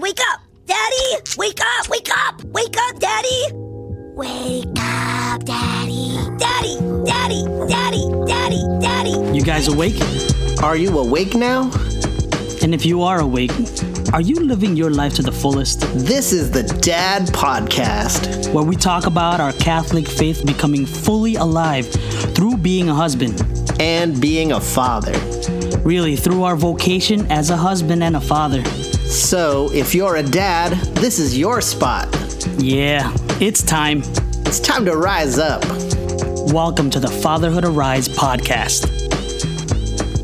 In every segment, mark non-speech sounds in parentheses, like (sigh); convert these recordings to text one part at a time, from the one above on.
wake up! Daddy, wake up! Wake up! Wake up, Daddy! Wake up, Daddy! Daddy, Daddy, Daddy, Daddy, Daddy! You guys awake? Are you awake now? And if you are awake, are you living your life to the fullest? This is the Dad Podcast. Where we talk about our Catholic faith becoming fully alive through being a husband. And being a father. Really, through our vocation as a husband and a father. So, if you're a dad, this is your spot. Yeah, it's time. It's time to rise up. Welcome to the Fatherhood Arise podcast.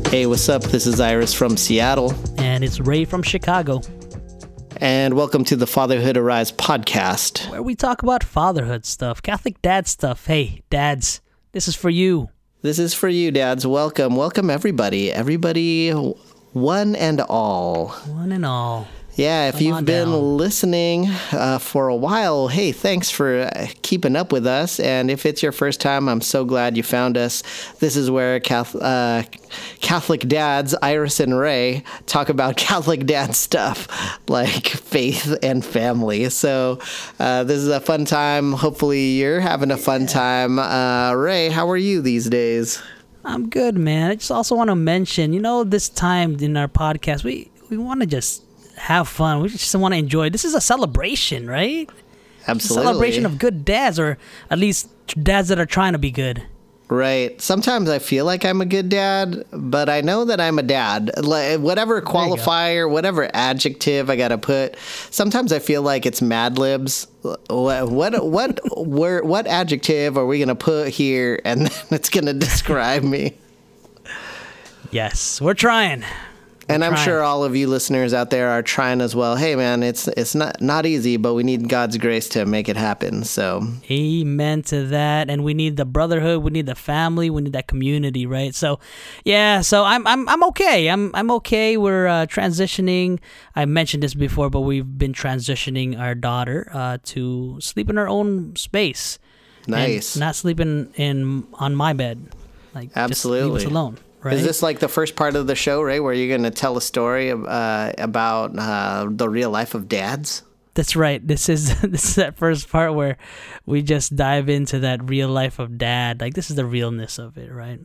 Hey, what's up? This is Iris from Seattle. And it's Ray from Chicago. And welcome to the Fatherhood Arise podcast, where we talk about fatherhood stuff, Catholic dad stuff. Hey, dads, this is for you. This is for you, dads. Welcome. Welcome, everybody. Everybody, one and all. One and all. Yeah, if Come you've been down. listening uh, for a while, hey, thanks for uh, keeping up with us. And if it's your first time, I'm so glad you found us. This is where Cath- uh, Catholic dads, Iris and Ray, talk about (laughs) Catholic dad stuff like faith and family. So uh, this is a fun time. Hopefully, you're having a fun time. Uh, Ray, how are you these days? I'm good, man. I just also want to mention, you know, this time in our podcast, we we want to just have fun. We just want to enjoy. This is a celebration, right? Absolutely. Celebration of good dads, or at least dads that are trying to be good. Right. Sometimes I feel like I'm a good dad, but I know that I'm a dad. Like whatever qualifier, whatever adjective I got to put. Sometimes I feel like it's Mad Libs. What what what (laughs) where, what adjective are we going to put here and (laughs) then it's going to describe me? Yes, we're trying. And I'm trying. sure all of you listeners out there are trying as well. Hey man, it's it's not not easy, but we need God's grace to make it happen. So, Amen to that. And we need the brotherhood. We need the family. We need that community, right? So, yeah. So I'm I'm I'm okay. I'm I'm okay. We're uh, transitioning. I mentioned this before, but we've been transitioning our daughter uh, to sleep in her own space. nice. not sleeping in on my bed. Like Absolutely. us alone. Right. Is this like the first part of the show, Ray, where you're going to tell a story uh, about uh, the real life of dads? That's right. This is (laughs) this is that first part where we just dive into that real life of dad. Like this is the realness of it, right?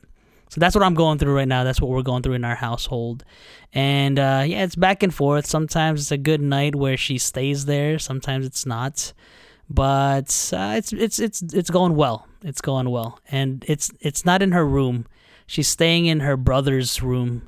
So that's what I'm going through right now. That's what we're going through in our household. And uh, yeah, it's back and forth. Sometimes it's a good night where she stays there. Sometimes it's not. But uh, it's it's it's it's going well. It's going well. And it's it's not in her room. She's staying in her brother's room.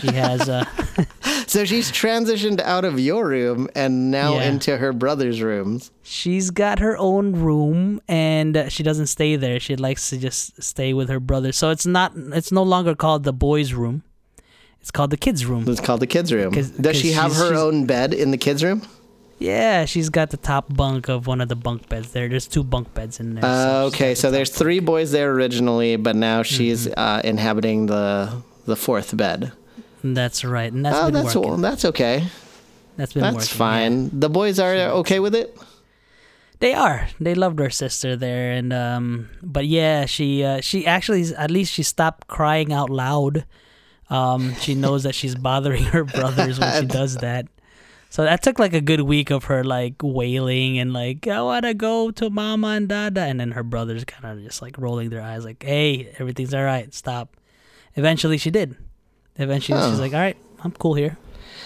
She has uh (laughs) So she's transitioned out of your room and now Yeah. into her brother's rooms. She's got her own room and she doesn't stay there. She likes to just stay with her brother. So it's not it's no longer called the boys' room. It's called the kids' room. It's called the kids' room. 'Cause- Does 'cause she have her own bed in the kids' room? Yeah, she's got the top bunk of one of the bunk beds there. There's two bunk beds in there. Uh, okay, so the there's three boys there originally, but now she's Mm-hmm. uh, inhabiting the the fourth bed. That's right. And that's oh, been that's working. that's okay. that's been That's working. yeah. fine. The boys are okay with it. They are. They loved her sister there, and um, but yeah, she uh, she actually at least she stopped crying out loud. Um, she knows that she's bothering her (laughs) brothers when she does that. So that took like a good week of her like wailing and like I wanna go to mama and dada, and then her brothers kind of just like rolling their eyes like, "Hey, everything's all right. Stop." Eventually, she did. Eventually, she's like, "All right, I'm cool here."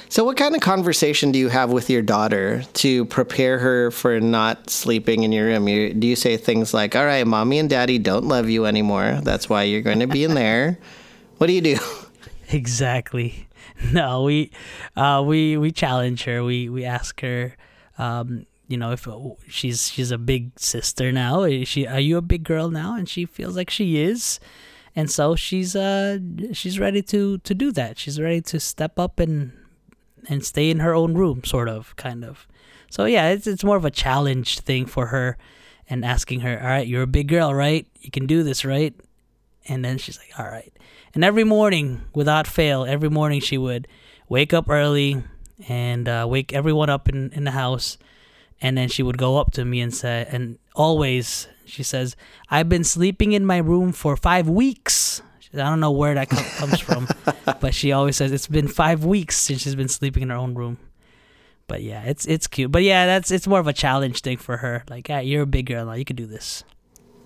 So, what kind of conversation do you have with your daughter to prepare her for not sleeping in your room? You, do you say things like, "All right, mommy and daddy don't love you anymore. That's why you're going to be in there." (laughs) What do you do? Exactly. (laughs) No, we uh, we we challenge her. We we ask her, um, you know, if she's she's a big sister now. Is she are you a big girl now? And she feels like she is, and so she's uh she's ready to to do that. She's ready to step up and and stay in her own room, sort of, kind of. So yeah, it's it's more of a challenge thing for her, and asking her, all right, you're a big girl, right? You can do this, right? And then she's like, all right. And every morning, without fail, every morning she would wake up early and uh, wake everyone up in, in the house. And then she would go up to me and say, and always she says, I've been sleeping in my room for five weeks. I don't know where that comes from, (laughs) but she always says it's been five weeks since she's been sleeping in her own room. But yeah, it's it's cute. But yeah, that's it's more of a challenge thing for her. Like, yeah, you're a big girl now. You can do this.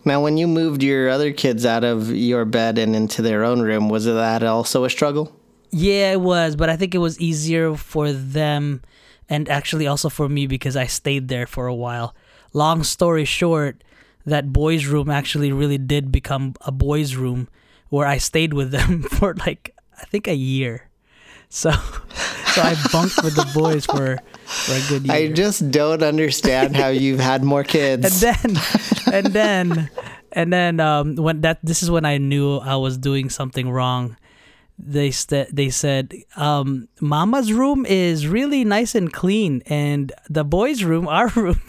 Now, when you moved your other kids out of your bed and into their own room, was that also a struggle? Yeah, it was, but I think it was easier for them and actually also for me because I stayed there for a while. Long story short, that boys' room actually really did become a boys' room where I stayed with them (laughs) for like I think a year. So so I bunked with the boys for for a good year. I just don't understand how you've had more (laughs) kids. and then and then and then um when that this is when I knew I was doing something wrong. They st- they said um mama's room is really nice and clean and the boys room our (laughs) room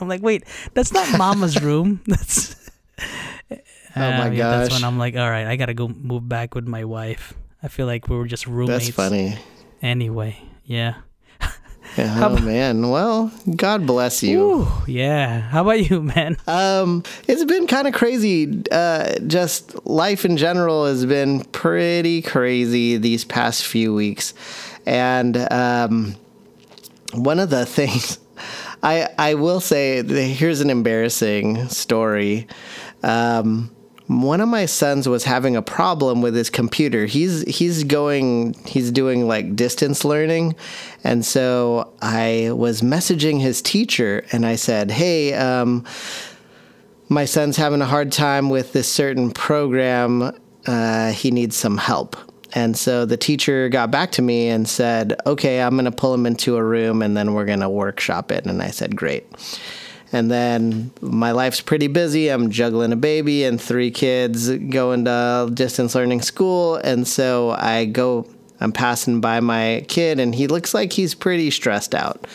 I'm like wait that's not mama's room (laughs) that's Oh my Uh, yeah, that's gosh. when I'm like all right I got to go move back with my wife. I feel like we were just roommates That's funny. anyway. Yeah. Oh man. Well, God bless you. Ooh, yeah. How about you, man? Um, it's been kind of crazy. Uh, just life in general has been pretty crazy these past few weeks, and um, one of the (laughs) things I I will say here's an embarrassing story. Um, one of my sons was having a problem with his computer. He's he's going he's doing like distance learning, and so I was messaging his teacher and I said, "Hey, um, my son's having a hard time with this certain program. Uh, he needs some help." And so the teacher got back to me and said, "Okay, I'm going to pull him into a room and then we're going to workshop it." And I said, "Great." And then my life's pretty busy. I'm juggling a baby and three kids going to distance learning school. And so I go, I'm passing by my kid, and he looks like he's pretty stressed out.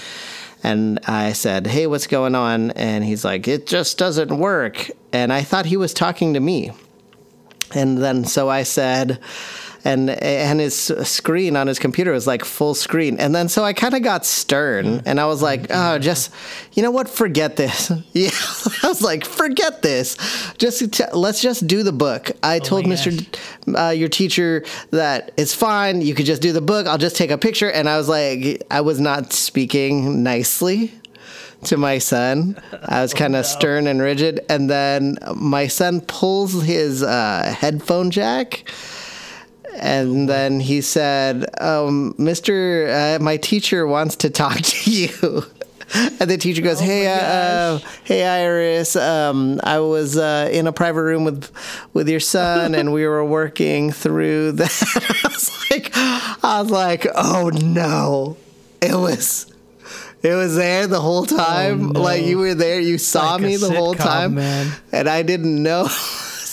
And I said, Hey, what's going on? And he's like, It just doesn't work. And I thought he was talking to me. And then so I said, and and his screen on his computer was like full screen. And then so I kind of got stern, and I was like, "Oh, just you know what? Forget this." (laughs) Yeah, (laughs) I was like, "Forget this. Just t- let's just do the book." I told my Mr. Uh, your teacher that it's fine. You could just do the book. I'll just take a picture. And I was like, I was not speaking nicely to my son. I was (laughs) kind of stern and rigid. And then my son pulls his uh, headphone jack. And then he said, um, Mr. Uh, my teacher wants to talk to (laughs) you. And the teacher goes, "Hey, uh, uh, hey, Iris. Um, I was uh, in a private room with with your son, and we were working through (laughs) that." I was like, "I was like, oh no, it was." It was there the whole time. no. Like you were there, you saw Like me the whole time, man. and I didn't know.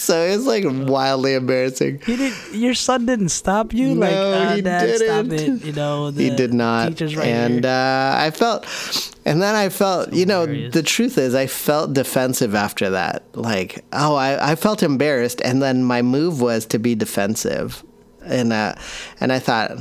So it's like wildly embarrassing. He did. Your son didn't stop you. like, No, uh, he Dad, didn't. it. You know, (laughs) the he did not right and uh, i felt and then i felt you know the truth is i felt defensive after that like oh I, I felt embarrassed and then my move was to be defensive and uh, and i thought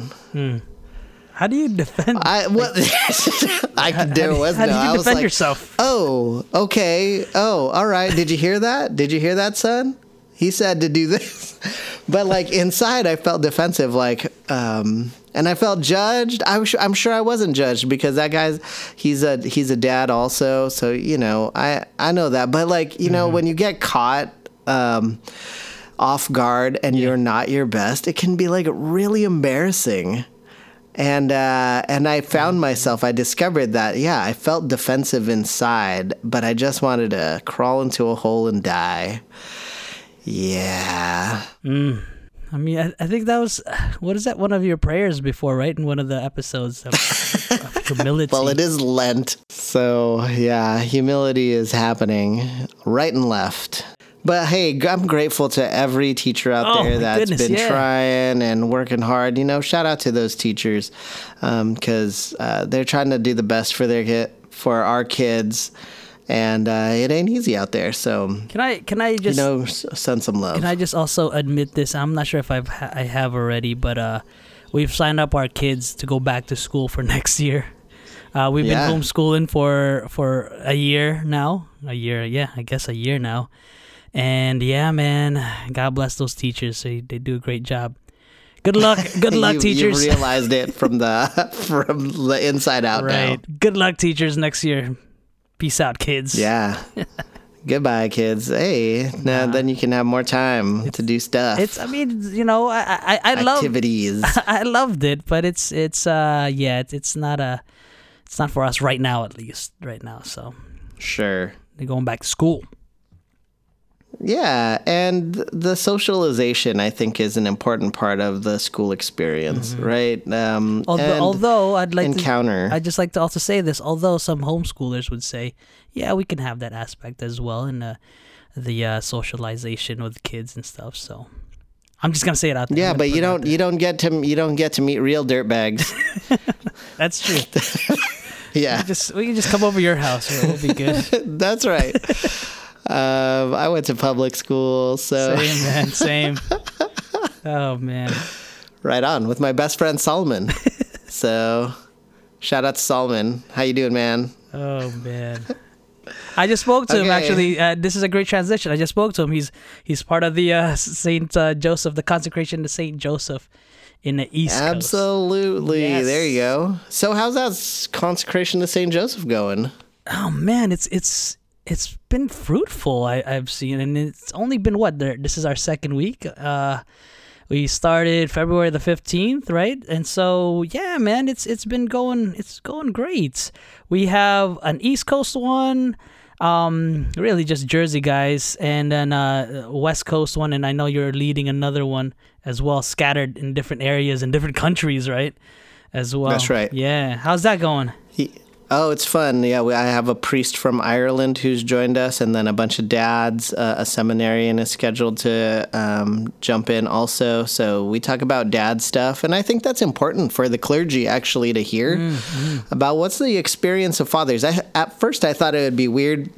How do you defend? i what (laughs) i there was how no did you i was defend like yourself? oh okay oh all right did you hear that did you hear that son he said to do this. (laughs) But like inside i felt defensive like um and i felt judged. I was, i'm sure i wasn't judged because that guy's he's a he's a dad also. So you know i i know that. But like you know when you get caught um off guard and you're not your best it can be like really embarrassing. And uh, and I found myself. I discovered that yeah, I felt defensive inside, but I just wanted to crawl into a hole and die. Yeah, I mean, I, I think that was what is that? One of your prayers before, right? In one of the episodes of, of (laughs) humility. well, it is Lent, so yeah, humility is happening right and left. But hey, I'm grateful to every teacher out Oh, there that's goodness, been yeah. trying and working hard. You know, shout out to those teachers because uh, they're trying to do the best for their kid, for our kids, and uh, it ain't easy out there. So Can I? Can I you just? know, send some love. Can I just also admit this? I'm not sure if I've ha- I have already, but uh, we've signed up our kids to go back to school for (laughs) next year. Uh, we've Yeah. been homeschooling for for a year now. A year, yeah, I guess a year now. And yeah, man, God bless those teachers. They they do a great job. Good luck. (laughs) Good luck, you, teachers. You realized it from the (laughs) from the inside out right. now. Good luck, teachers, next year. Peace out, kids. Yeah. (laughs) Goodbye, kids. Hey, now then you can have more time to do stuff. It's. I mean, you know, I I, I love activities. (laughs) I loved it, but it's it's uh yeah, it's, it's not a it's not for us right now at least right now. So sure. they're going back to school. Yeah, and the socialization I think is an important part of the school experience, right? Um, Although, and although I'd like encounter. to, I'd just like to also say this. Although some homeschoolers would say, yeah, we can have that aspect as well in the the uh, socialization with kids and stuff. So I'm just gonna say it out there. yeah, but you don't you don't get to you don't get to meet real dirtbags. (laughs) (laughs) That's true. yeah, just we can just come over your house. We'll be good. (laughs) that's right. Um, I went to public school, so Same man. (laughs) Same. Oh man. right on with my best friend Solomon. (laughs) so, shout out to Solomon. How you doing, man? Oh man. I just spoke to him actually. Uh, this is a great transition. I just spoke to him. He's he's part of the uh, (laughs) Saint uh, Joseph, the consecration to Saint Joseph in the East Coast. Absolutely. Yes. There you go. So, how's that consecration to Saint Joseph going? Oh man, it's it's it's been fruitful. I, I've seen, and it's only been what? This is our second week. Uh, we started February the fifteenth, right? And so yeah, man, it's it's been going it's going great. We have an East Coast one, um, really just Jersey guys, and then uh, West Coast one, and I know you're leading another one as well, scattered in different areas in different countries, right? As well. That's right. Yeah, how's that going? He, oh, it's fun. Yeah, we, I have a priest from Ireland who's joined us, and then a bunch of dads. Uh, a seminarian is scheduled to um, jump in also. So we talk about dad stuff, and I think that's important for the clergy actually to hear about what's the experience of fathers. I, at first, I thought it would be weird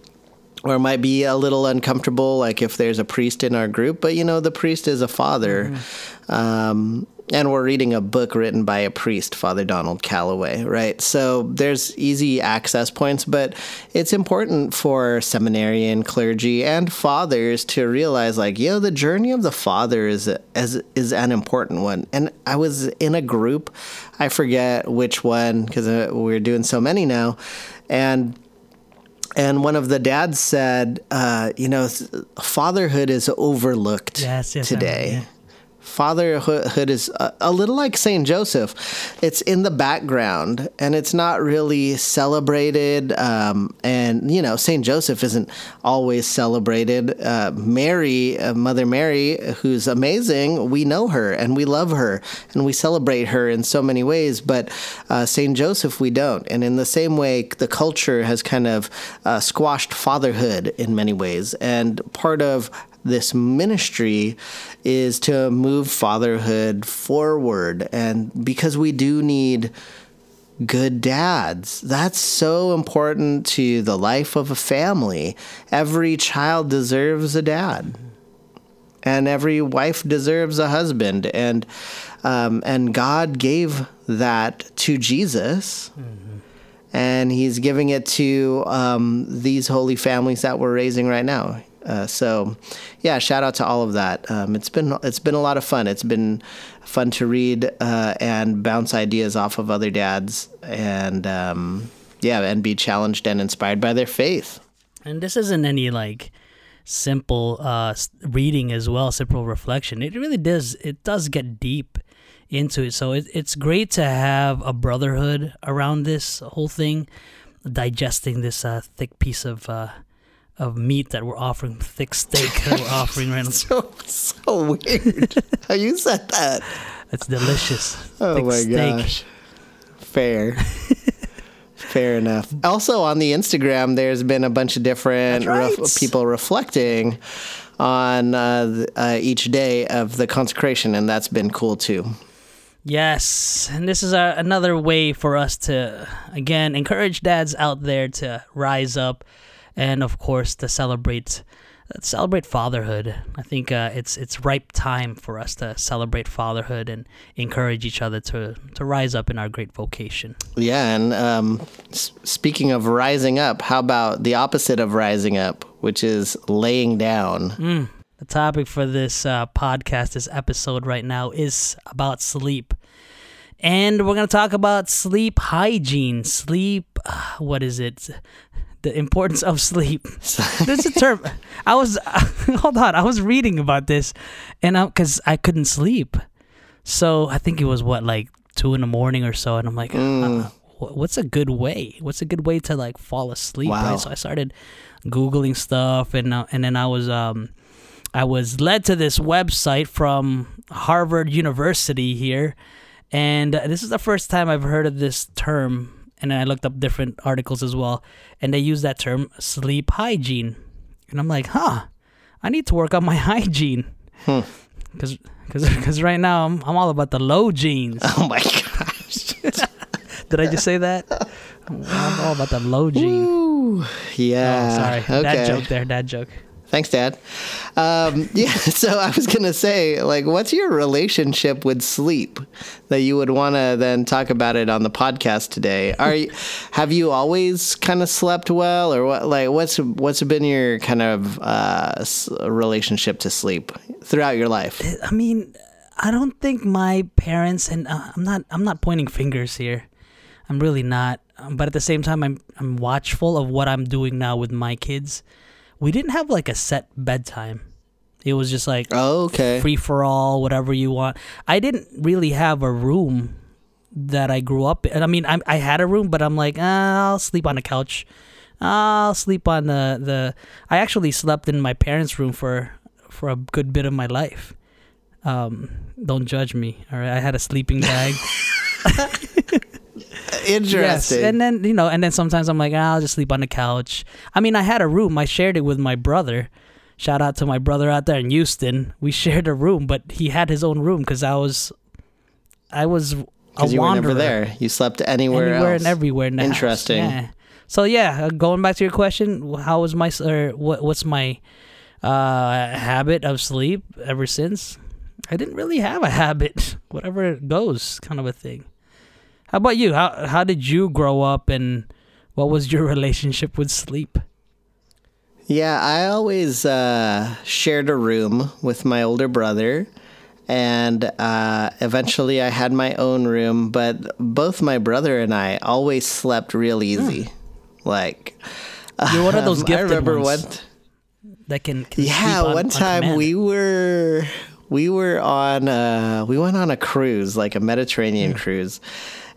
or it might be a little uncomfortable, like if there's a priest in our group. But you know, the priest is a father, um, and we're reading a book written by a priest, Father Donald Calloway, right? So there's easy access points, but it's important for seminarian clergy and fathers to realize, like, yo, the journey of the father is is is an important one. And I was in a group, I forget which one because uh, we're doing so many now, and and one of the dads said, uh, you know, fatherhood is overlooked Yes, yes, I today. yeah. Fatherhood is a, a little like Saint Joseph. It's in the background and it's not really celebrated. Um, and, you know, Saint Joseph isn't always celebrated. Uh, Mary, uh, Mother Mary, who's amazing, we know her and we love her and we celebrate her in so many ways. But uh, Saint Joseph, we don't. And in the same way, the culture has kind of uh, squashed fatherhood in many ways. And part of this ministry is to move fatherhood forward. And because we do need good dads, that's so important to the life of a family. Every child deserves a dad. And every wife deserves a husband, and um, and God gave that to Jesus, and He's giving it to um, these holy families that we're raising right now. Uh, so, yeah, shout out to all of that. Um, it's been it's been a lot of fun. It's been fun to read uh, and bounce ideas off of other dads, and um, yeah, and be challenged and inspired by their faith. And this isn't any like simple uh reading as well, simple reflection. It really does it does get deep into it. So it, it's great to have a brotherhood around this whole thing, digesting this uh, thick piece of uh, of meat that we're offering, thick steak that we're offering right (laughs) now. So so weird how you said that. It's delicious. Oh thick my steak. gosh. Fair. Fair enough. Also on the Instagram, there's been a bunch of different right. ref- people reflecting on uh, uh, each day of the consecration, and that's been cool too. Yes, and this is a, another way for us to again encourage dads out there to rise up, and of course to celebrate celebrate fatherhood. I think uh, it's it's ripe time for us to celebrate fatherhood and encourage each other to to rise up in our great vocation. Yeah, and um, s- speaking of rising up, how about the opposite of rising up, which is laying down? The topic for this uh, podcast, this episode right now, is about sleep. And we're going to talk about sleep hygiene. Sleep, uh, what is it? The importance of sleep. (laughs) There's a term. I was, (laughs) hold on, I was reading about this, and I because I couldn't sleep. So I think it was what, like two in the morning or so. And I'm like, uh, what's a good way? What's a good way to like fall asleep? Wow. Right? So I started googling stuff, and uh, and then I was um I was led to this website from Harvard University here, and uh, this is the first time I've heard of this term. And then I looked up different articles as well, and they use that term sleep hygiene. And I'm like, huh, I need to work on my (laughs) hygiene. Hmm. Because because right now I'm, I'm all about the low jeans. (laughs) Oh my gosh. (laughs) Did I just say that? I'm all about the low jeans. Ooh, yeah. Oh, sorry. Okay. Dad joke there. that joke. Thanks, Dad. Um, (laughs) yeah. So I was gonna say, like, what's your relationship with sleep that you would want to then talk about it on the podcast today? Are you, (laughs) have you always kind of slept well, or what? Like, what's what's been your kind of uh, relationship to sleep throughout your life? I mean, I don't think my parents and uh, I'm not I'm not pointing fingers here. I'm really not. But at the same time, I'm I'm watchful of what I'm doing now with my kids. We didn't have like a set bedtime. It was just like Oh, okay. free for all, whatever you want. I didn't really have a room that I grew up in. I mean, I, I had a room, but I'm like, ah, I'll sleep on the couch. I'll sleep on the, the. I actually slept in my parents' room for for a good bit of my life. Um, don't judge me. All right, I had a sleeping bag. (laughs) (laughs) Interesting. Yes, and then you know, and then sometimes I'm like, ah, I'll just sleep on the couch. I mean, I had a room. I shared it with my brother. Shout out to my brother out there in Houston. We shared a room, but he had his own room because I was, I was a you wanderer. there. You slept anywhere, anywhere else. and everywhere. In. Interesting. Yeah. So yeah, uh, going back to your question, how was my or what? What's my uh, habit of sleep ever since? I didn't really have a (laughs) habit. Whatever it goes, kind of a thing. How about you? How how did you grow up, and what was your (laughs) relationship with sleep? Yeah, I always uh, shared a room with my older brother, and uh, eventually I had my own room. But both my brother and I always slept real easy. Like You're one of those um, I gifted remember ones one. that can, can Yeah, on- one time command. we were we were on uh we went on a cruise, like a Mediterranean cruise.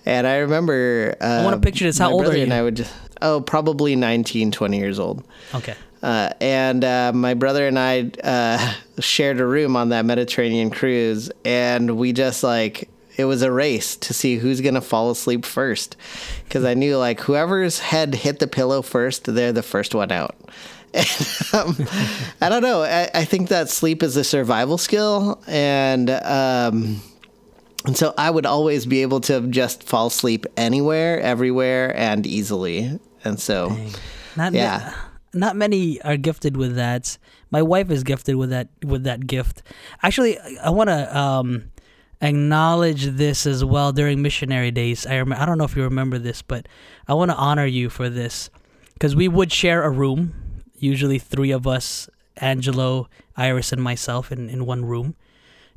And I remember uh, Hmm. wanna picture this. How old are you? And I would just, oh, probably 19, 20 years old. okay. Uh, and uh, my brother and I uh, (laughs) shared a room on that Mediterranean cruise, and we just like it was a race to see who's gonna fall asleep first, because I knew like whoever's head hit the pillow first, they're the first one out. (laughs) And, um, I don't know. I, I think that sleep is a survival skill, and um, and so I would always be able to just fall asleep anywhere, everywhere, and easily. And so, Not Yeah. not many are gifted with that. My wife is gifted with that with that gift. Actually, I- I want to um, acknowledge this as well during missionary days. I rem- I don't know if you remember this, but I want to honor you for this because we would share a room, usually three of us, Angelo, Iris, and myself in, in one room.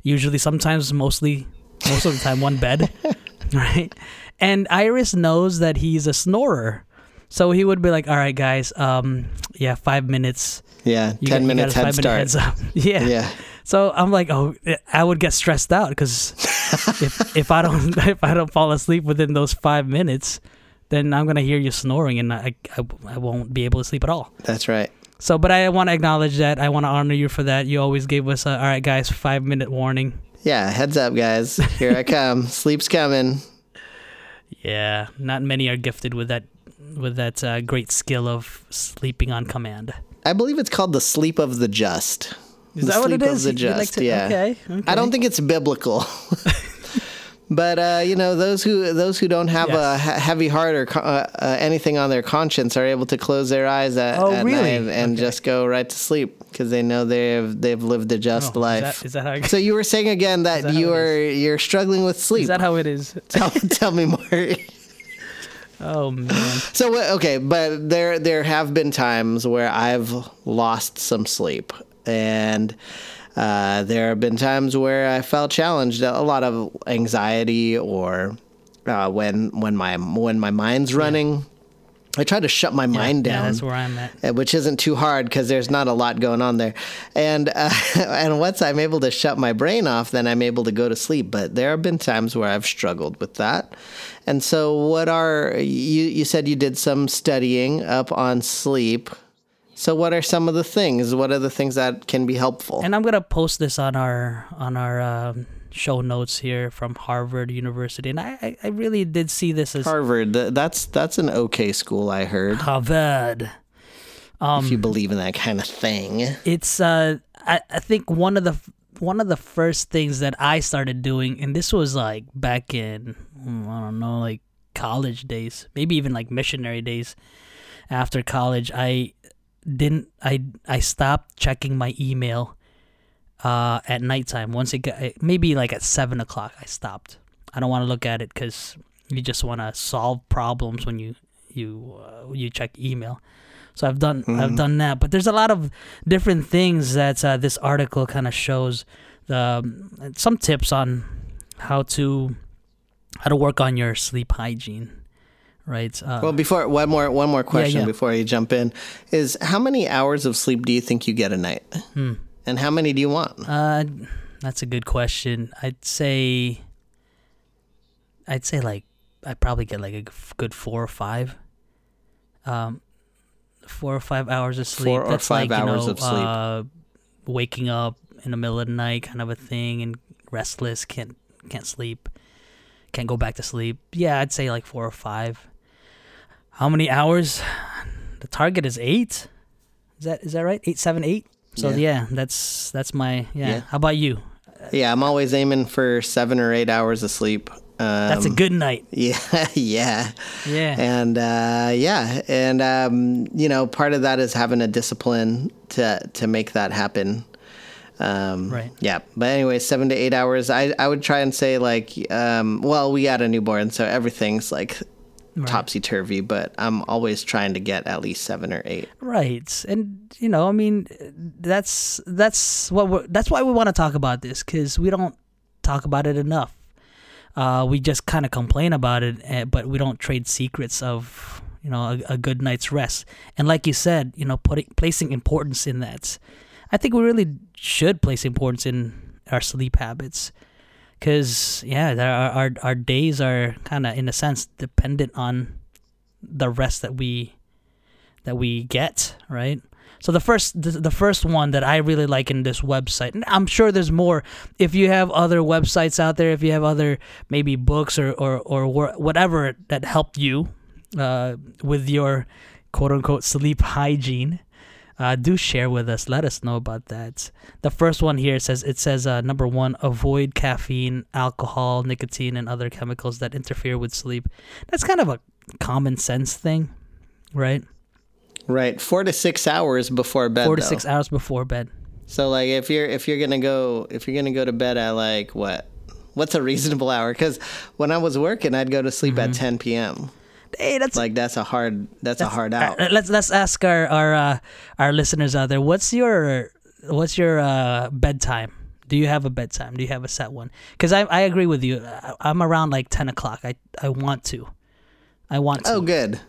Usually, sometimes, mostly, most of the time, one bed, (laughs) right? And Iris knows that he's a snorer. So he would be like, "All right, guys, um, yeah, five minutes. yeah, You ten got- minutes head start. heads up. (laughs) yeah. Yeah. So I'm like, oh, I would get stressed out because (laughs) if if I don't if I don't fall asleep within those five minutes, then I'm gonna hear you snoring and I I, I won't be able to sleep at all. That's right. So, but I want to acknowledge that. I want to honor you for that. You always gave us a, all right, guys, five minute warning. Yeah, heads up, guys. Here I come. (laughs) Sleep's coming. Yeah, not many are gifted with that with that uh, great skill of sleeping on command. I believe it's called the sleep of the just. Is the that what sleep it of the You like just. to- yeah. okay, okay. I don't think it's biblical. (laughs) but uh, you know, those who those who don't have a Yes. he- heavy heart or co- uh, uh, anything on their conscience are able to close their eyes at, Oh, at really? night and Okay. just go right to sleep because they know they've they've lived a just Oh, life. Is that, is that how? It, so you were saying again that, that you are you're struggling with sleep. is that how it is? (laughs) tell, tell me more. Oh man. So okay, but there there have been times where I've lost some sleep, and uh, there have been times where I felt challenged, a lot of anxiety, or uh, when when my when my mind's running. I try to shut my mind down. Yeah, that's where I'm at. uh, which isn't too hard because there's not a lot going on there. And uh, (laughs) and once I'm able to shut my brain off, then I'm able to go to sleep. But there have been times where I've struggled with that. And so, what are you? You said you did some studying up on sleep. So, what are some of the things? What are the things that can be helpful? And I'm gonna post this on our on our um, show notes here from Harvard University, and I I, really did see this as Harvard, th- that's that's an okay school, I heard. Harvard. if you believe in that kind of thing. It's uh I, I think one of the one of the first things that I started doing, and this was like back in mm, I don't know like college days, maybe even like missionary days. After college, I didn't I I stopped checking my email uh, at nighttime. Once it got maybe like at seven o'clock, I stopped. I don't want to look at it because you just want to solve problems when you you uh, you check email. So I've done I've done that, but there's a lot of different things that uh, this article kind of shows. The um, some tips on how to how to work on your sleep hygiene, right? Uh, Well, before one more one more question yeah. before you jump in is how many hours of sleep do you think you get a night, and how many do you want? Uh, that's a good question. I'd say, I'd say like I probably get like a good four or five. Um, four or five hours of sleep. Four or that's five like, you hours know, of sleep. Uh, waking up in the middle of the night, kind of a thing, and restless, can't can't sleep, can't go back to sleep. Yeah, I'd say like four or five. How many hours? The target is eight. Is that is that right? Eight, seven, eight. So Yeah. yeah, that's that's my yeah. Yeah. How about you? yeah, I'm always aiming for seven or eight hours of sleep. Um, That's a good night. (laughs) Yeah, yeah, Yeah. and uh, yeah, and um, you know, part of that is having a discipline to to make that happen. Um, Right. Yeah, but anyway, seven to eight hours. I I would try and say like, um, well, we got a newborn, so everything's like topsy turvy. But I'm always trying to get at least seven or eight. Right. And you know, I mean, that's that's what we're, that's why we want to talk about this cuz we don't talk about it enough. Uh, we just kind of complain about it, eh, but we don't trade secrets of you know a, a good night's rest. And like you said, you know, putting placing importance in that. I think we really should place importance in our sleep habits, because yeah, there are, our our days are kind of in a sense dependent on the rest that we that we get, right? So the first the, first one that I really like in this website, and I'm sure there's more. If you have other websites out there, if you have other maybe books or or or whatever that helped you uh, with your quote unquote sleep hygiene, uh, do share with us. Let us know about that. The first one here says it says uh, number one, avoid caffeine, alcohol, nicotine, and other chemicals that interfere with sleep. That's kind of a common sense thing, right? Right, four to six hours before bed. Four to though. six hours before bed. So like if you're if you're gonna go if you're gonna go to bed at like what what's a reasonable hour? Because when I was working, I'd go to sleep Mm-hmm. at 10 p.m. Hey, that's Like that's a hard that's, a hard out. Uh, let's let's ask our our uh, our listeners out there. What's your what's your uh, bedtime? Do you have a bedtime? Do you have a set one? Because I I agree with you. I- I'm around like ten o'clock. I I want to. I want to. oh, good.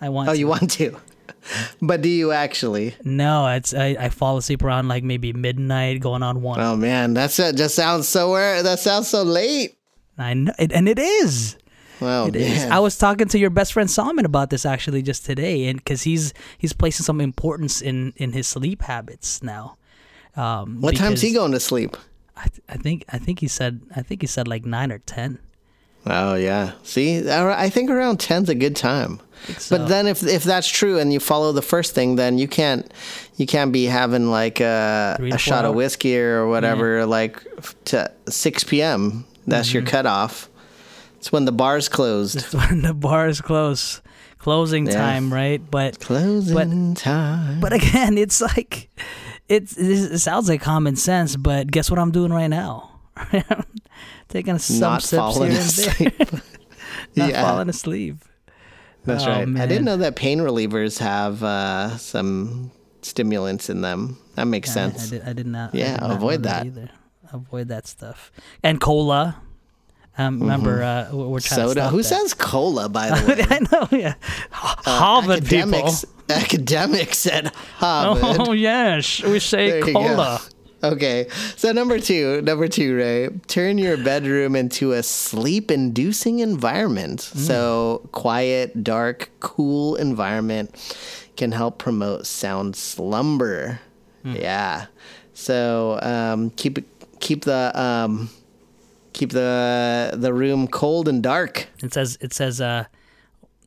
I want. Oh, to. you want to, (laughs) but do you actually? No, it's I, I fall asleep around like maybe midnight, going on one. Oh man, that's that just sounds so weird. That sounds so late. I know, it, and it is. It is. man, I was talking to your best friend Solomon about this actually just today, and because he's he's placing some importance in in his sleep habits now. Um, what time's he going to sleep? I, I think I think he said I think he said like nine or ten. Oh yeah. See, I think around 10's a good time. so. But then if if that's true and you follow the first thing, then you can't you can't be having like a, a four shot of whiskey or whatever like to 6 p.m. That's your Mm-hmm. cutoff. It's when the bar's closed. It's when the bar is close, closing Yeah. time, right? But Closing time. but again, (laughs) it's like it's it sounds like common sense, but guess what I'm doing right now? (laughs) Taking some Not sips falling here and there, asleep. (laughs) not yeah, falling asleep. that's Oh, right. I didn't know that pain relievers have uh, some stimulants in them. That makes I, I, sense. did, I did not. I Yeah, did not avoid that. either. Avoid that stuff. And cola. Um, remember, uh, we- we're trying Mm-hmm. Soda. Who that. says cola, by (laughs) the way? I know, yeah. Harvard people. (laughs) academics, academics at Harvard. Oh yes, we say cola. Okay, so number two, number two, Ray, turn your bedroom into a sleep-inducing environment. Mm. So quiet, dark, cool environment can help promote sound slumber. Mm. Yeah. So um, keep keep the um, keep the the room cold and dark. It says it says uh,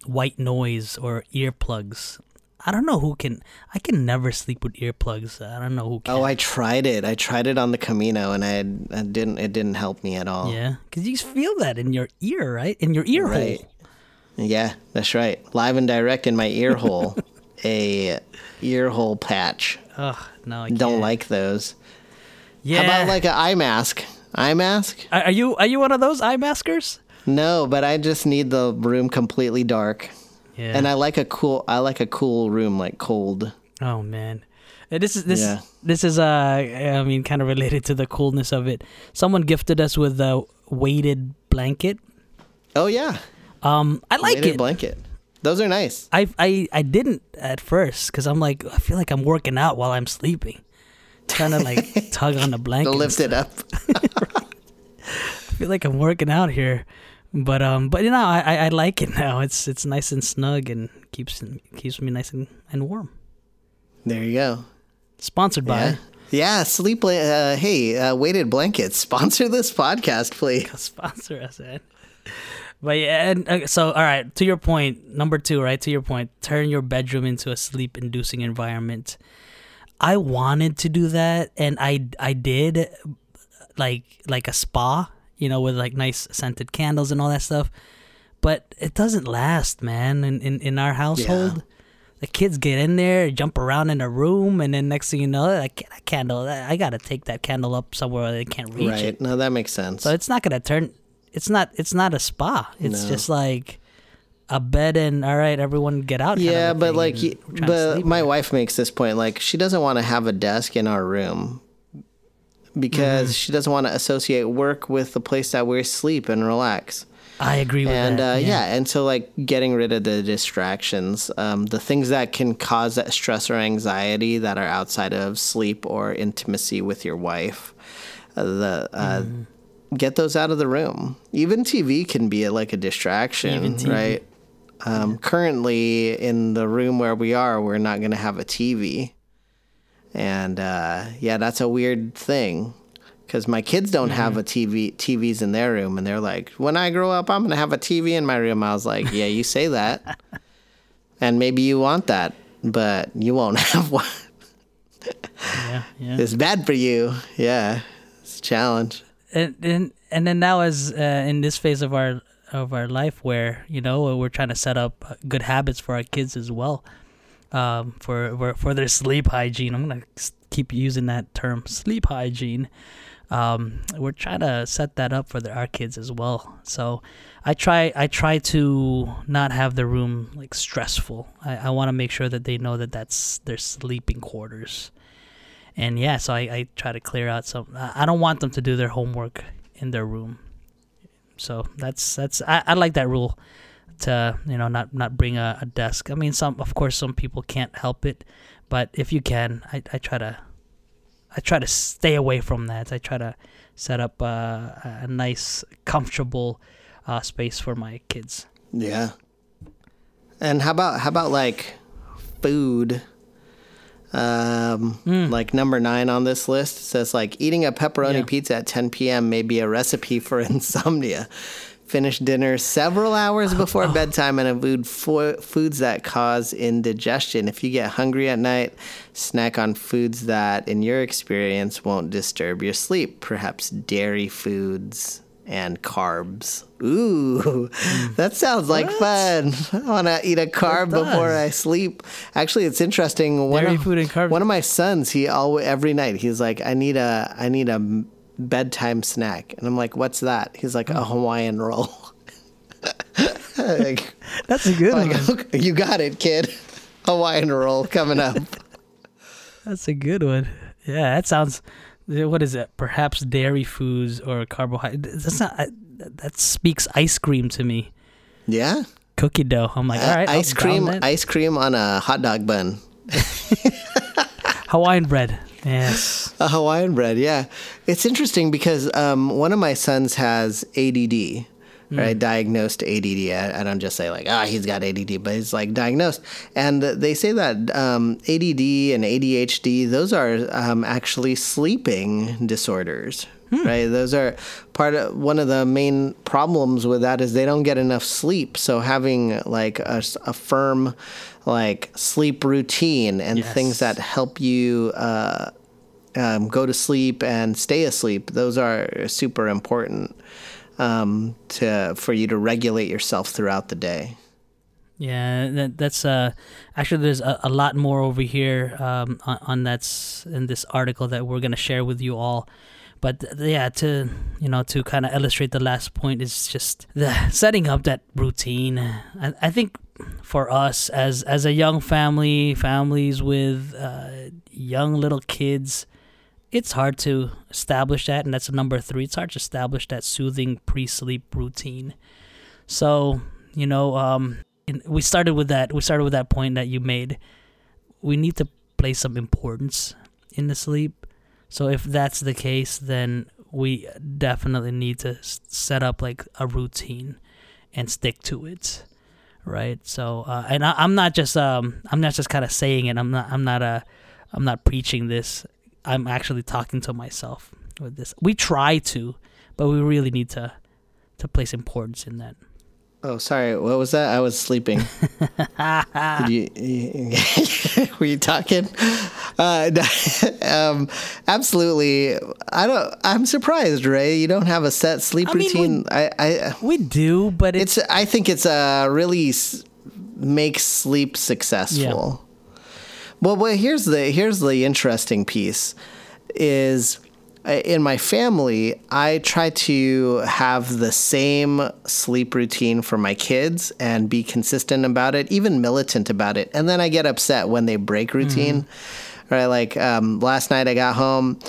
white noise or earplugs. I don't know who can. I can never sleep with earplugs. I don't know who can. Oh, I tried it. I tried it on the Camino, and I, I didn't. It didn't help me at all. yeah, because you feel that in your ear, right? In your ear Right. hole. Yeah, that's right. Live and direct in my ear hole. (laughs) a ear hole patch. Ugh, no, I Don't can't. like those. Yeah. How about like an eye mask? Eye mask? Are you are you one of those eye maskers? No, but I just need the room completely dark. Yeah. And I like a cool I like a cool room like cold. Oh man, Uh, this is this Yeah. this is uh I mean kind of related to the coolness of it. Someone gifted us with a weighted blanket. Oh yeah. Um, I like Weighted it. blanket. Those are nice. I I I didn't at first because I'm like I feel like I'm working out while I'm sleeping, trying to like (laughs) tug on the blanket. To lift it up. (laughs) I feel like I'm working out here, but um, but you know I, I like it now. It's it's nice and snug and keeps keeps me nice and, and warm. There you go. Sponsored by Yeah. Yeah, sleep. Uh, hey, uh, weighted blankets. (laughs) Sponsor this podcast, please. sponsor us, man. But yeah, and uh, so all right. To your point, number two, right? To your point, turn your bedroom into a sleep-inducing environment. I wanted to do that, and I I did, like like a spa, you know, with like nice scented candles and all that stuff. But it doesn't last, man. In in, in our household, the kids get in there, jump around in the room, and then next thing you know, that, ca- that candle, I gotta take that candle up somewhere where they can't reach it. Right. No, that makes sense. So it's not gonna turn. It's not. It's not a spa. It's No. just like a bed and all right, everyone get out. yeah, but like, and y- we're trying to but my wife makes this point. Like, she doesn't want to have a desk in our room because Mm-hmm. she doesn't want to associate work with the place that we sleep and relax. I agree with and that. uh, yeah. and so like getting rid of the distractions, um, the things that can cause that stress or anxiety that are outside of sleep or intimacy with your wife, uh, the uh, Mm-hmm. get those out of the room. Even TV can be a, like a distraction, right? Um, Currently, in the room where we are, we're not going to have a TV, and uh, yeah, that's a weird thing because my kids don't have a TV TVs in their room, and they're like, "When I grow up, I'm gonna have a TV in my room." I was like, "Yeah, you say that, (laughs) and maybe you want that, but you won't (laughs) have one. yeah, yeah. It's bad for you. Yeah, it's a challenge." and and and then now as uh, in this phase of our of our life where you know we're trying to set up good habits for our kids as well um, for, for for their sleep hygiene i'm gonna keep using that term sleep hygiene um, we're trying to set that up for the, our kids as well so i try i try to not have the room like stressful i, I want to make sure that they know that that's their sleeping quarters and yeah, so I, I try to clear out some. I don't want them to do their homework in their room. So that's that's I, I like that rule to you know not not bring a, a desk. I mean, some of course some people can't help it, but if you can, I, I try to I try to stay away from that. I try to set up a nice, comfortable uh, space for my kids. Yeah. And how about how about like food? Um, like number nine on this list says like eating a pepperoni Yeah. pizza at 10 p.m. may be a recipe for (laughs) insomnia. Finish dinner several hours before (laughs) bedtime and avoid fo- foods that cause indigestion. If you get hungry at night, snack on foods that, in your experience, won't disturb your sleep. Perhaps dairy foods and carbs. Ooh, (laughs) that sounds like fun. I want to eat a carb before I sleep. Actually, it's interesting. One Dairy of, food and carbs. One of my sons, he always every night he's like, I need a, I need a bedtime snack, and I'm like, what's that? He's like a oh. Hawaiian roll. (laughs) like, (laughs) That's a good like, "Okay, you got it, kid. Hawaiian roll coming up. That's a good one. Yeah, that sounds. What is it? Perhaps dairy foods or carbohydrate. That's not. uh, That speaks ice cream to me. Yeah. Cookie dough. I'm like, all right. I'll ice cream, ice cream on a hot dog bun. (laughs) Hawaiian bread. Yes. A Hawaiian bread, yeah. It's interesting because um, one of my sons has ADD, right? Diagnosed ADD. I, I don't just say like, ah, he's got ADD, but it's like diagnosed. And they say that um, ADD and ADHD, those are um, actually sleeping disorders. Right, those are part of one of the main problems with that is they don't get enough sleep. So having like a firm, like sleep routine and Yes. things that help you uh, um, go to sleep and stay asleep. Those are super important um, to for you to regulate yourself throughout the day. Yeah, that, that's uh actually there's a, a lot more over here um on, on that's in this article that we're gonna share with you all. But yeah, to you know to kind of illustrate the last point is just the (laughs) setting up that routine. I, I think for us as as a young family, families with uh, young little kids, it's hard to establish that, and that's number three. It's hard to establish that soothing pre-sleep routine. So you know, um, we started with that. We started with that point that you made. We need to place some importance in the sleep. So if that's the case, then we definitely need to set up like a routine and stick to it, right? So, uh, and I, I'm not just um, I'm not just kind of saying it. I'm not I'm not uh, I'm not preaching this. I'm actually talking to myself with this. We try to, but we really need to to place importance in that. Oh, sorry. What was that? I was sleeping. (laughs) You, (laughs) were you talking? Uh, (laughs) um, absolutely. I don't. I'm surprised, Ray. You don't have a set sleep I mean, we- routine. I, I. We do, but it's, It's. I think it's uh, really s- makes sleep successful. Well, well, here's the here's the interesting piece, is uh, in my family, I try to have the same sleep routine for my kids and be consistent about it, even militant about it. And then I get upset when they break routine. Right, like um, last night I got home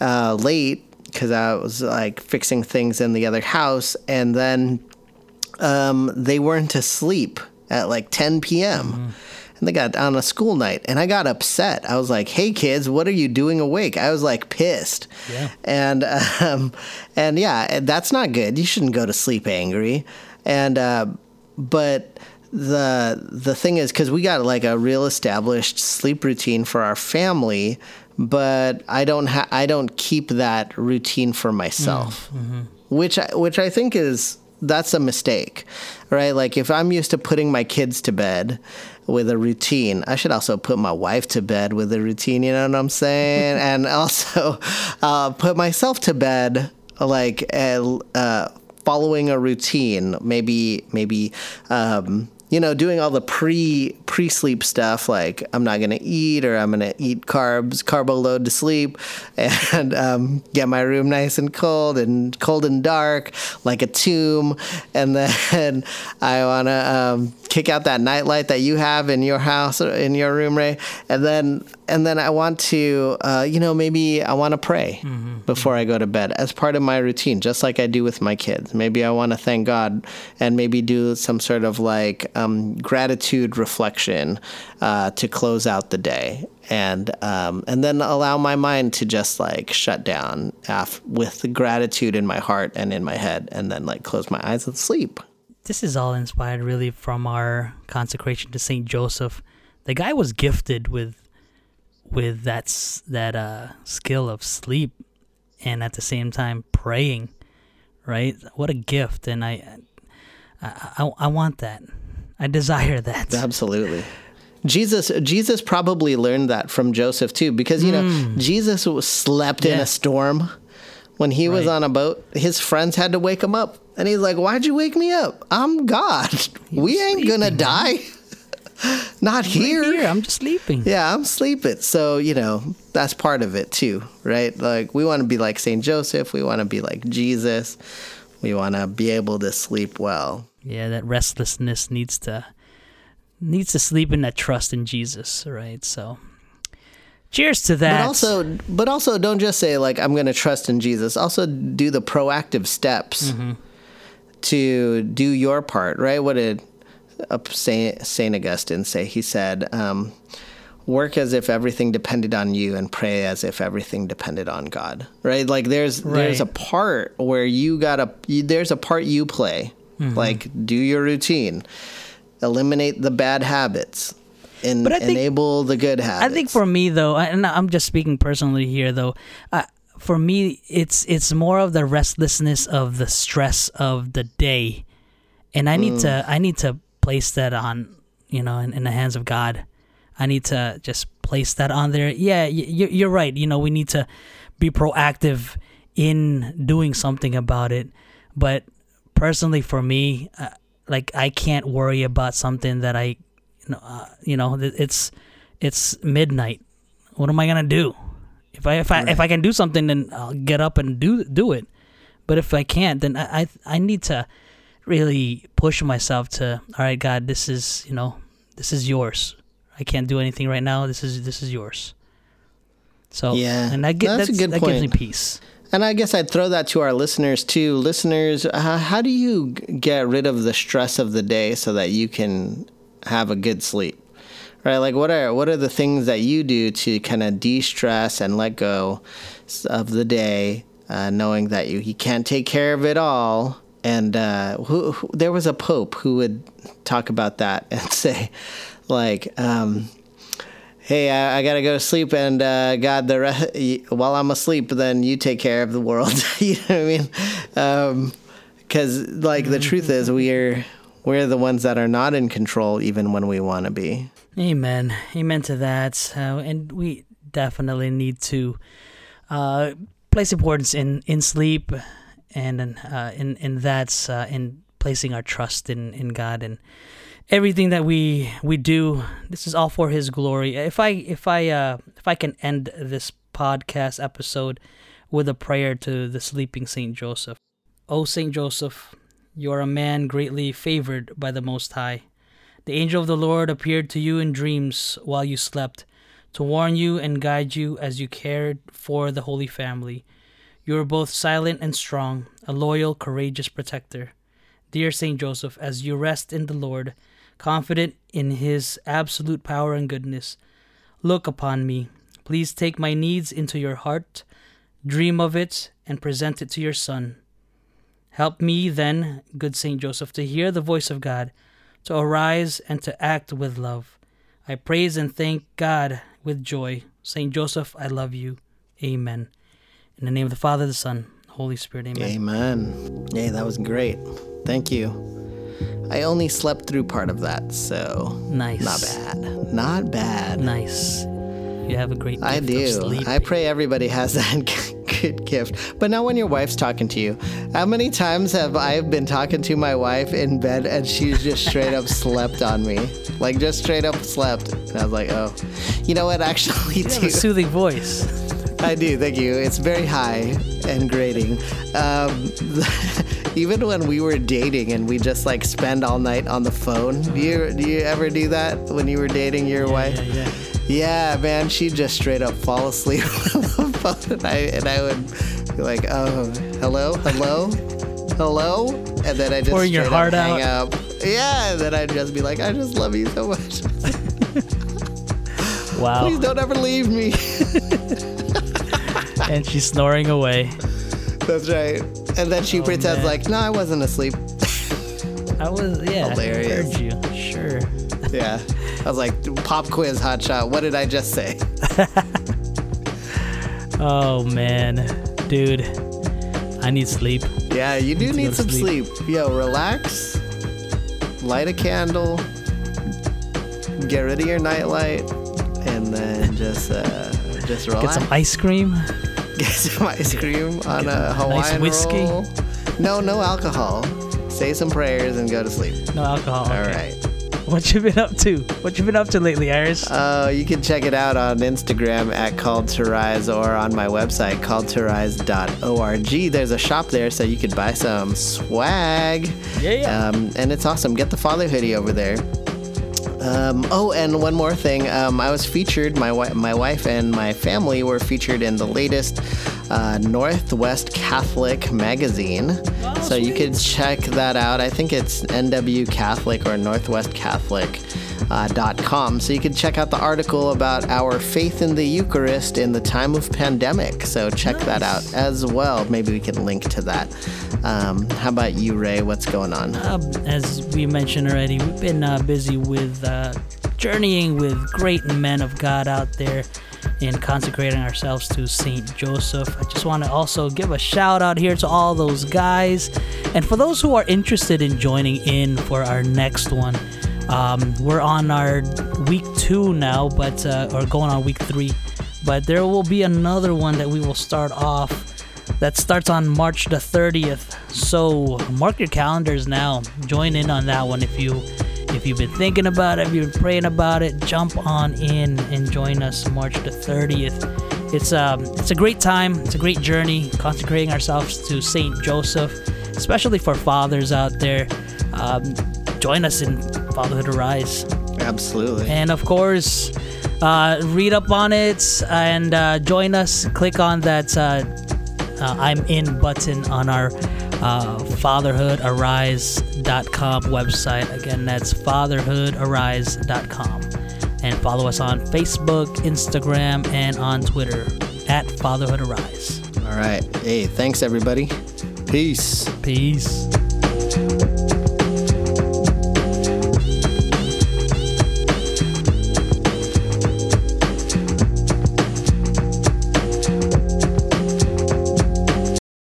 uh, late because I was like fixing things in the other house, and then um, they weren't asleep at like 10 p.m. And they got on a school night, and I got upset. I was like, "Hey, kids, what are you doing awake?" I was like pissed, Yeah. and um, and yeah, that's not good. You shouldn't go to sleep angry, and uh, but the the thing is because we got like a real established sleep routine for our family, but I don't ha- I don't keep that routine for myself which I, which I think is that's a mistake, right? Like if I'm used to putting my kids to bed with a routine, I should also put my wife to bed with a routine. You know what I'm saying? (laughs) and also uh, put myself to bed like uh, uh, following a routine. Maybe maybe. Um, you know, doing all the pre pre sleep stuff like I'm not gonna eat or I'm gonna eat carbs, carbo load to sleep, (laughs) and um, get my room nice and cold and cold and dark like a tomb, and then (laughs) I wanna um, kick out that nightlight that you have in your house or in your room, Ray, and then and then I want to, uh, you know, maybe I want to pray before I go to bed as part of my routine, just like I do with my kids. Maybe I want to thank God and maybe do some sort of like um, gratitude reflection uh, to close out the day, and um, and then allow my mind to just like shut down af- with the gratitude in my heart and in my head, and then like close my eyes and sleep. This is all inspired really from our consecration to Saint Joseph. The guy was gifted with with that that uh, skill of sleep and at the same time praying. Right? What a gift, and I I, I, I want that. I desire that. (laughs) Absolutely. Jesus Jesus probably learned that from Joseph too because you know Jesus was slept in Hmm. A storm when he was on a boat his friends had to wake him up and he's like why'd you wake me up I'm God (laughs) we ain't gonna die (laughs) not here. Here, I'm just sleeping. Yeah, I'm sleeping. So, you know, that's part of it too, right? Like, we want to be like St. Joseph. We want to be like Jesus. We want to be able to sleep well. Yeah, that restlessness needs to needs to sleep in that trust in Jesus, right? So cheers to that. But also, but also, don't just say like I'm going to trust in Jesus. Also, do the proactive steps to do your part. Right? What did uh, Saint Saint Augustine say? He said, um, "Work as if everything depended on you, and pray as if everything depended on God." Right? Like there's there's a part where you gotta. You, there's a part you play. Mm-hmm. Like do your routine, eliminate the bad habits. And But I think- enable the good habits. I think for me though, and I'm just speaking personally here though. Uh, for me, it's it's more of the restlessness of the stress of the day, and I need to I need to place that on you know in, in the hands of God. I need to just place that on there. Yeah, y- y- you're right. You know, we need to be proactive in doing something about it. But personally, for me, uh, like I can't worry about something that I, you uh, you know, it's it's midnight. What am I gonna do? If I if I if I can do something, then I'll get up and do do it. But if I can't, then I I, I need to really push myself to. All right, God, this is you know this is yours. I can't do anything right now. This is this is yours. So Yeah, and that, get, that's a good that gives me point. peace. And I guess I'd throw that to our listeners too. Listeners, uh, how do you g- get rid of the stress of the day so that you can have a good sleep? Right? Like what are what are the things that you do to kind of de-stress and let go of the day, uh, knowing that you you can't take care of it all? And uh, who, who, there was a pope who would talk about that (laughs) and say, like. Um, hey, I, I gotta go to sleep, and uh, God, the re- while I'm asleep, then you take care of the world. (laughs) you know what I mean? Because like the truth is, we're we're the ones that are not in control, even when we want to be. Amen. Amen to that. Uh, and we definitely need to uh, place importance in, in sleep and in, uh, in, in that's uh, in placing our trust in, in God and everything that we we do. This is all for His glory. If I if I uh, if I can end this podcast episode with a prayer to the sleeping Saint Joseph. Oh, Saint Joseph, you are a man greatly favored by the Most High. The angel of the Lord appeared to you in dreams while you slept, to warn you and guide you as you cared for the Holy Family. You are both silent and strong, a loyal, courageous protector. Dear Saint Joseph, as you rest in the Lord, confident in his absolute power and goodness, look upon me. Please take my needs into your heart, dream of it, and present it to your Son. Help me, then, good Saint Joseph, to hear the voice of God to arise and to act with love. I praise and thank God with joy. Saint Joseph, I love you. Amen. In the name of the Father, the Son, Holy Spirit, amen. Amen. Hey, that was great. Thank you. I only slept through part of that, so Nice. not bad. Not bad. Nice. You have a great I do. sleep. I pray everybody has that (laughs) good (laughs) gift. But now, when your wife's talking to you, how many times have I been talking to my wife in bed and she's just straight up slept on me? Like, just straight up slept. And I was like, oh, you know what? (laughs) Actually, you too. a soothing voice. I do. Thank you. It's very high and grating. Um, (laughs) even when we were dating and we just like spend all night on the phone, do you do you ever do that when you were dating your wife? Yeah, yeah. Yeah, man, she'd just straight up fall asleep (laughs) on the phone, and I and I would be like, "Oh, hello, hello, hello," and then I just Pouring your straight heart up hang out. up. Yeah, and then I'd just be like, "I just love you so much. (laughs) Wow. Please don't ever leave me." And she's snoring away. That's right. And then she pretends man. like, "No, I wasn't asleep." I was, yeah. Hilarious. I heard you. Sure. Yeah, I was like, "Pop quiz, hot shot. What did I just say?" (laughs) Oh, man. Dude, I need sleep. Yeah, you do to need some sleep. sleep. Yo, relax. Light a candle. Get rid of your nightlight, and then just uh, just relax. Get some ice cream. Get some ice cream on a Hawaiian whiskey. roll. No, no alcohol. Say some prayers and go to sleep. No alcohol. All okay. right. What you been up to? What you been up to lately, Iris? Uh, you can check it out on Instagram at Called to Rise or on my website, calledtorise.org. There's a shop there so you could buy some swag. Yeah, yeah. Um, and it's awesome. Get the father hoodie over there. Um, oh, and one more thing. Um, I was featured. My wi- my wife and my family were featured in the latest uh, Northwest Catholic magazine. so you could check that out. I think it's NW Catholic or Northwest Catholic. Uh, dot com. So you can check out the article about our faith in the Eucharist in the time of pandemic. So check that out as well. Maybe we can link to that. Um, how about you, Ray? What's going on? Uh, as we mentioned already, we've been uh, busy with uh, journeying with great men of God out there and consecrating ourselves to Saint Joseph. I just want to also give a shout out here to all those guys. And for those who are interested in joining in for our next one, um, we're on our week two now, but uh, or going on week three. But there will be another one that we will start off that starts on March the 30th. So mark your calendars now. Join in on that one if you if you've been thinking about it, if you've been praying about it, jump on in and join us March the 30th. It's um it's a great time. It's a great journey consecrating ourselves to Saint Joseph, especially for fathers out there. Um, join us in Fatherhood Arise. Absolutely. And of course, uh, read up on it and uh, join us. Click on that uh, uh, I'm in button on our uh, fatherhoodarise.com website. Again, that's fatherhoodarise.com. And follow us on Facebook, Instagram, and on Twitter at Fatherhood Arise. All right. Hey, thanks everybody. Peace. Peace.